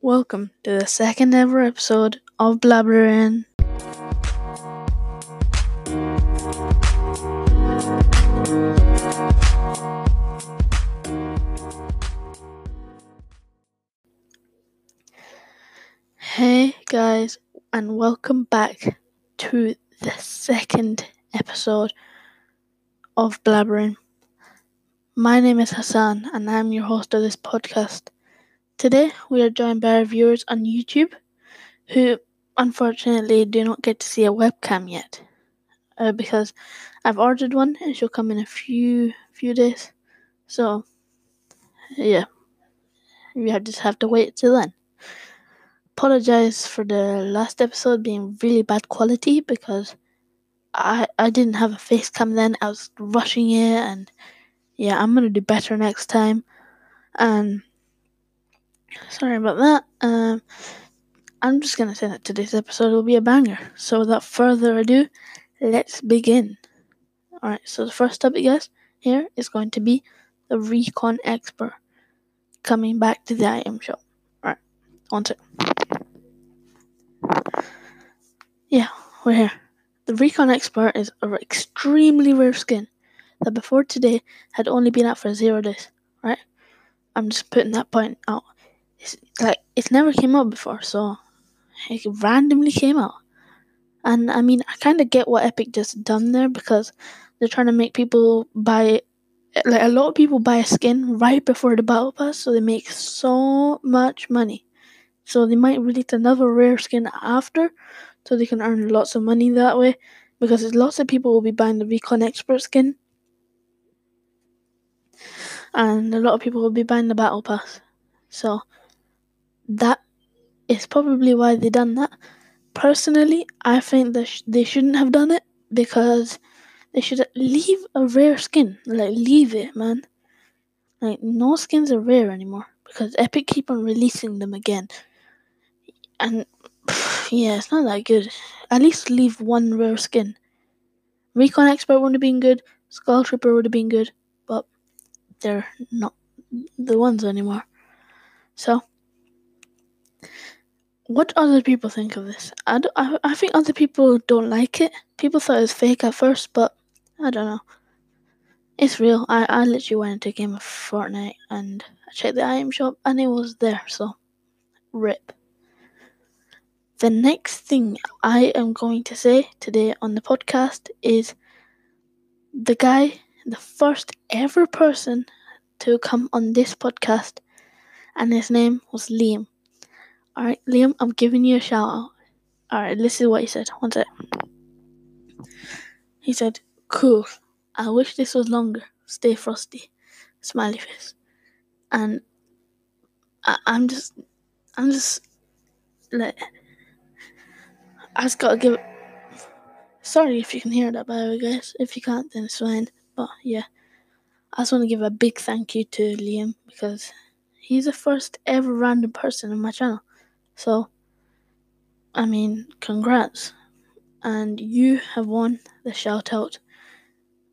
Welcome to the second ever episode of Blabbering. Hey guys, and welcome back to the second episode of Blabbering. My name is Hassan, and I'm your host of this podcast. Today, we are joined by our viewers on YouTube who unfortunately do not get to see a webcam yet uh, because I've ordered one and she'll come in a few few days. So, yeah, you have just have to wait till then. Apologize for the last episode being really bad quality because I I didn't have a face cam then. I was rushing it and yeah, I'm gonna do better next time. And sorry about that. Um, I'm just gonna say that today's episode will be a banger. So without further ado, let's begin. Alright, so the first topic, guys, here is going to be the Recon Expert coming back to the item shop. Alright, on to Yeah, we're here. The Recon Expert is an extremely rare skin that before today had only been out for zero days, right? I'm just putting that point out. It's like it's never came out before, so it randomly came out. And I mean, I kind of get what Epic just done there because they're trying to make people buy like a lot of people buy a skin right before the battle pass, so they make so much money. So they might release another rare skin after, so they can earn lots of money that way. Because lots of people will be buying the Recon Expert skin, and a lot of people will be buying the battle pass. So that is probably why they done that. Personally, I think that they shouldn't have done it because they should leave a rare skin. Like leave it, man. Like no skins are rare anymore because Epic keep on releasing them again. And yeah, it's not that good. At least leave one rare skin. Recon Expert would have been good. Skull Trooper would have been good, but they're not the ones anymore. So, what other people think of this? I, don't, I, I think other people don't like it. People thought it was fake at first, but I don't know. It's real. I, I literally went into a game of Fortnite and I checked the item shop and it was there, so rip. The next thing I am going to say today on the podcast is the guy, the first ever person to come on this podcast, and his name was Liam. Alright, Liam, I'm giving you a shout out. Alright, this is what he said. One sec. He said, Cool. I wish this was longer. Stay frosty. Smiley face. And I, I'm just, I'm just, like, I just gotta give. Sorry if you can hear that, by the way, guys. If you can't, then it's fine. But yeah, I just want to give a big thank you to Liam because he's the first ever random person on my channel. So, I mean, congrats. And you have won the shout out.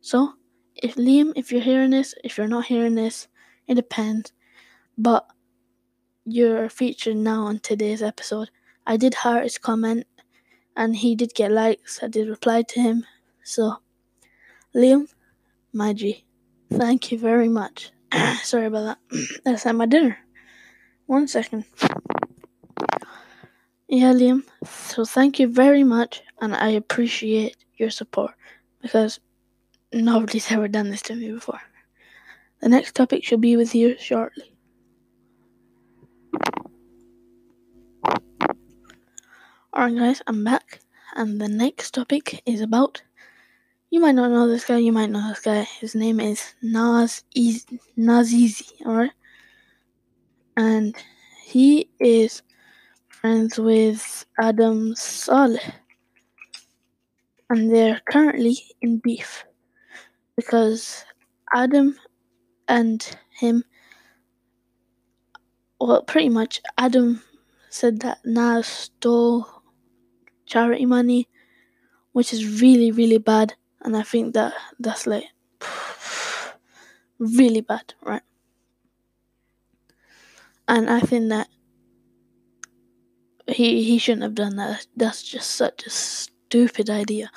So, if Liam, if you're hearing this, if you're not hearing this, it depends. But you're featured now on today's episode. I did hear his comment and he did get likes. I did reply to him. So, Liam, my G, thank you very much. Sorry about that. That's at my dinner. One second. Yeah, Liam. So, thank you very much, and I appreciate your support because nobody's ever done this to me before. The next topic should be with you shortly. Alright, guys, I'm back, and the next topic is about. You might not know this guy, you might know this guy. His name is Nas Easy, Nazizi, alright? And he is friends with Adam Saleh. And they're currently in beef because Adam and him, well, pretty much, Adam said that Nas stole charity money, which is really, really bad. And I think that that's like really bad, right? And I think that he he shouldn't have done that. That's just such a stupid idea.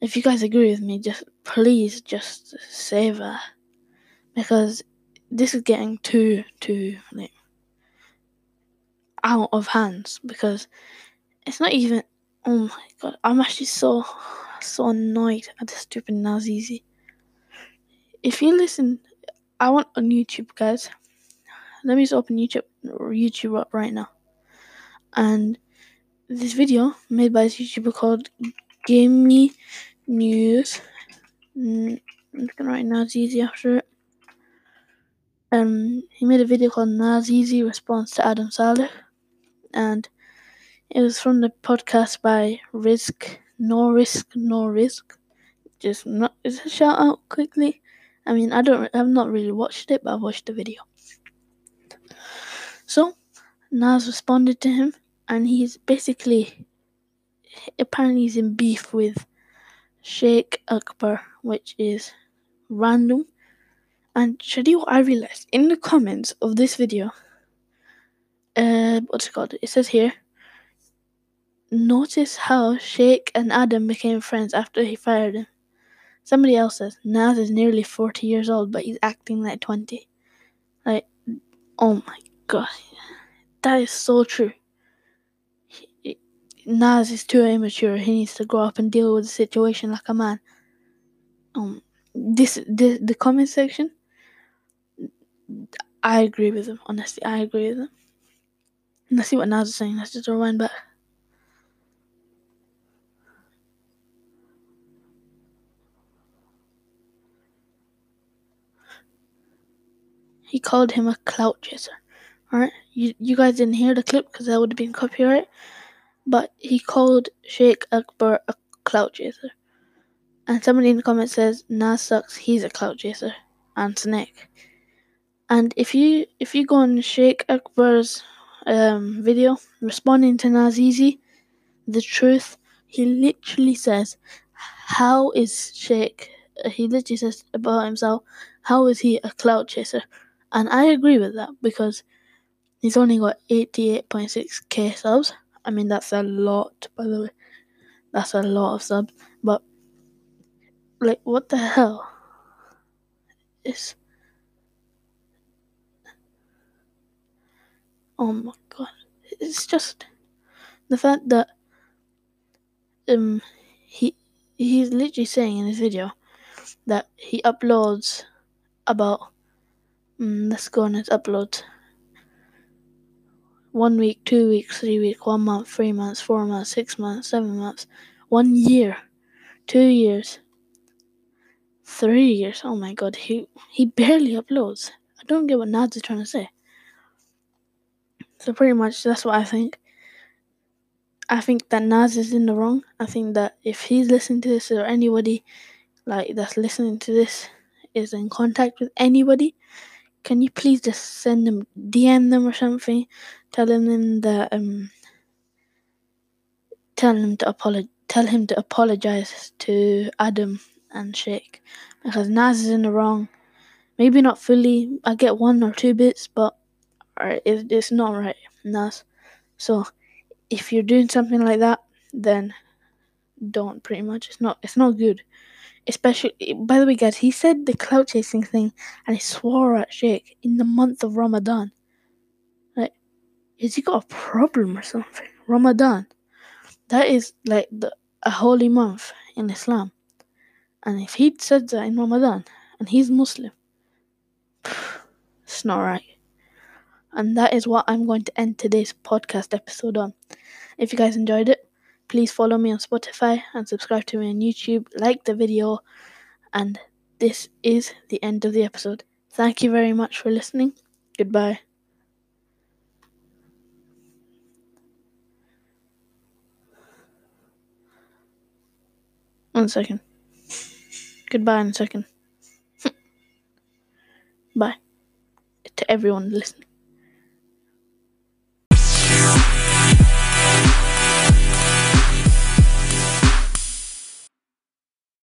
If you guys agree with me, just please just save her because this is getting too too like out of hands because it's not even. Oh my god, I'm actually so so annoyed at the stupid Nazizi. If you listen, I want on YouTube, guys. Let me just open YouTube YouTube up right now, and this video made by this YouTuber called Gimme News. Mm, I'm just gonna write Nazizi after it. Um, he made a video called Nazizi Response to Adam Saleh, and it was from the podcast by Risk No Risk No Risk. Just not it's a shout out quickly. I mean, I don't, I've not really watched it, but I watched the video. So, Nas responded to him, and he's basically, apparently, he's in beef with Sheikh Akbar, which is random. And Shadi, what I realized in the comments of this video, uh, what's it called? It says here, notice how Sheikh and Adam became friends after he fired him. Somebody else says Nas is nearly 40 years old, but he's acting like 20. Like, oh my god. That is so true. Nas is too immature. He needs to grow up and deal with the situation like a man. Um, this, this the comment section. I agree with him. Honestly, I agree with him. Let's see what Nas is saying. Let's just rewind back. He called him a clout chaser. Alright? You, you guys didn't hear the clip because that would have been copyright. But he called Sheikh Akbar a clout chaser. And somebody in the comments says, Nas sucks, he's a clout chaser. And Snake. And if you if you go on Sheikh Akbar's um, video responding to Nas Nazizi, the truth, he literally says, How is Sheikh he literally says about himself, how is he a clout chaser? And I agree with that because he's only got 88.6k subs. I mean, that's a lot, by the way. That's a lot of subs. But, like, what the hell? Is. Oh my god. It's just the fact that um he he's literally saying in his video that he uploads about Mm, let's go on its uploads. One week, two weeks, three weeks, one month, three months, four months, six months, seven months, one year, two years, three years. Oh my god, he he barely uploads. I don't get what Nads is trying to say. So pretty much that's what I think. I think that Nas is in the wrong. I think that if he's listening to this or anybody like that's listening to this is in contact with anybody, can you please just send them DM them or something, telling them that um, tell him to apologize, tell him to apologize to Adam and Sheikh because Nas is in the wrong. Maybe not fully. I get one or two bits, but it, it's not right, Nas. So if you're doing something like that, then don't. Pretty much, it's not. It's not good. Especially, by the way, guys, he said the clout chasing thing and he swore at Sheikh in the month of Ramadan. Like, has he got a problem or something? Ramadan. That is like the, a holy month in Islam. And if he said that in Ramadan and he's Muslim, it's not right. And that is what I'm going to end today's podcast episode on. If you guys enjoyed it, Please follow me on Spotify and subscribe to me on YouTube, like the video, and this is the end of the episode. Thank you very much for listening. Goodbye. One second. Goodbye in a second. Bye. To everyone listening.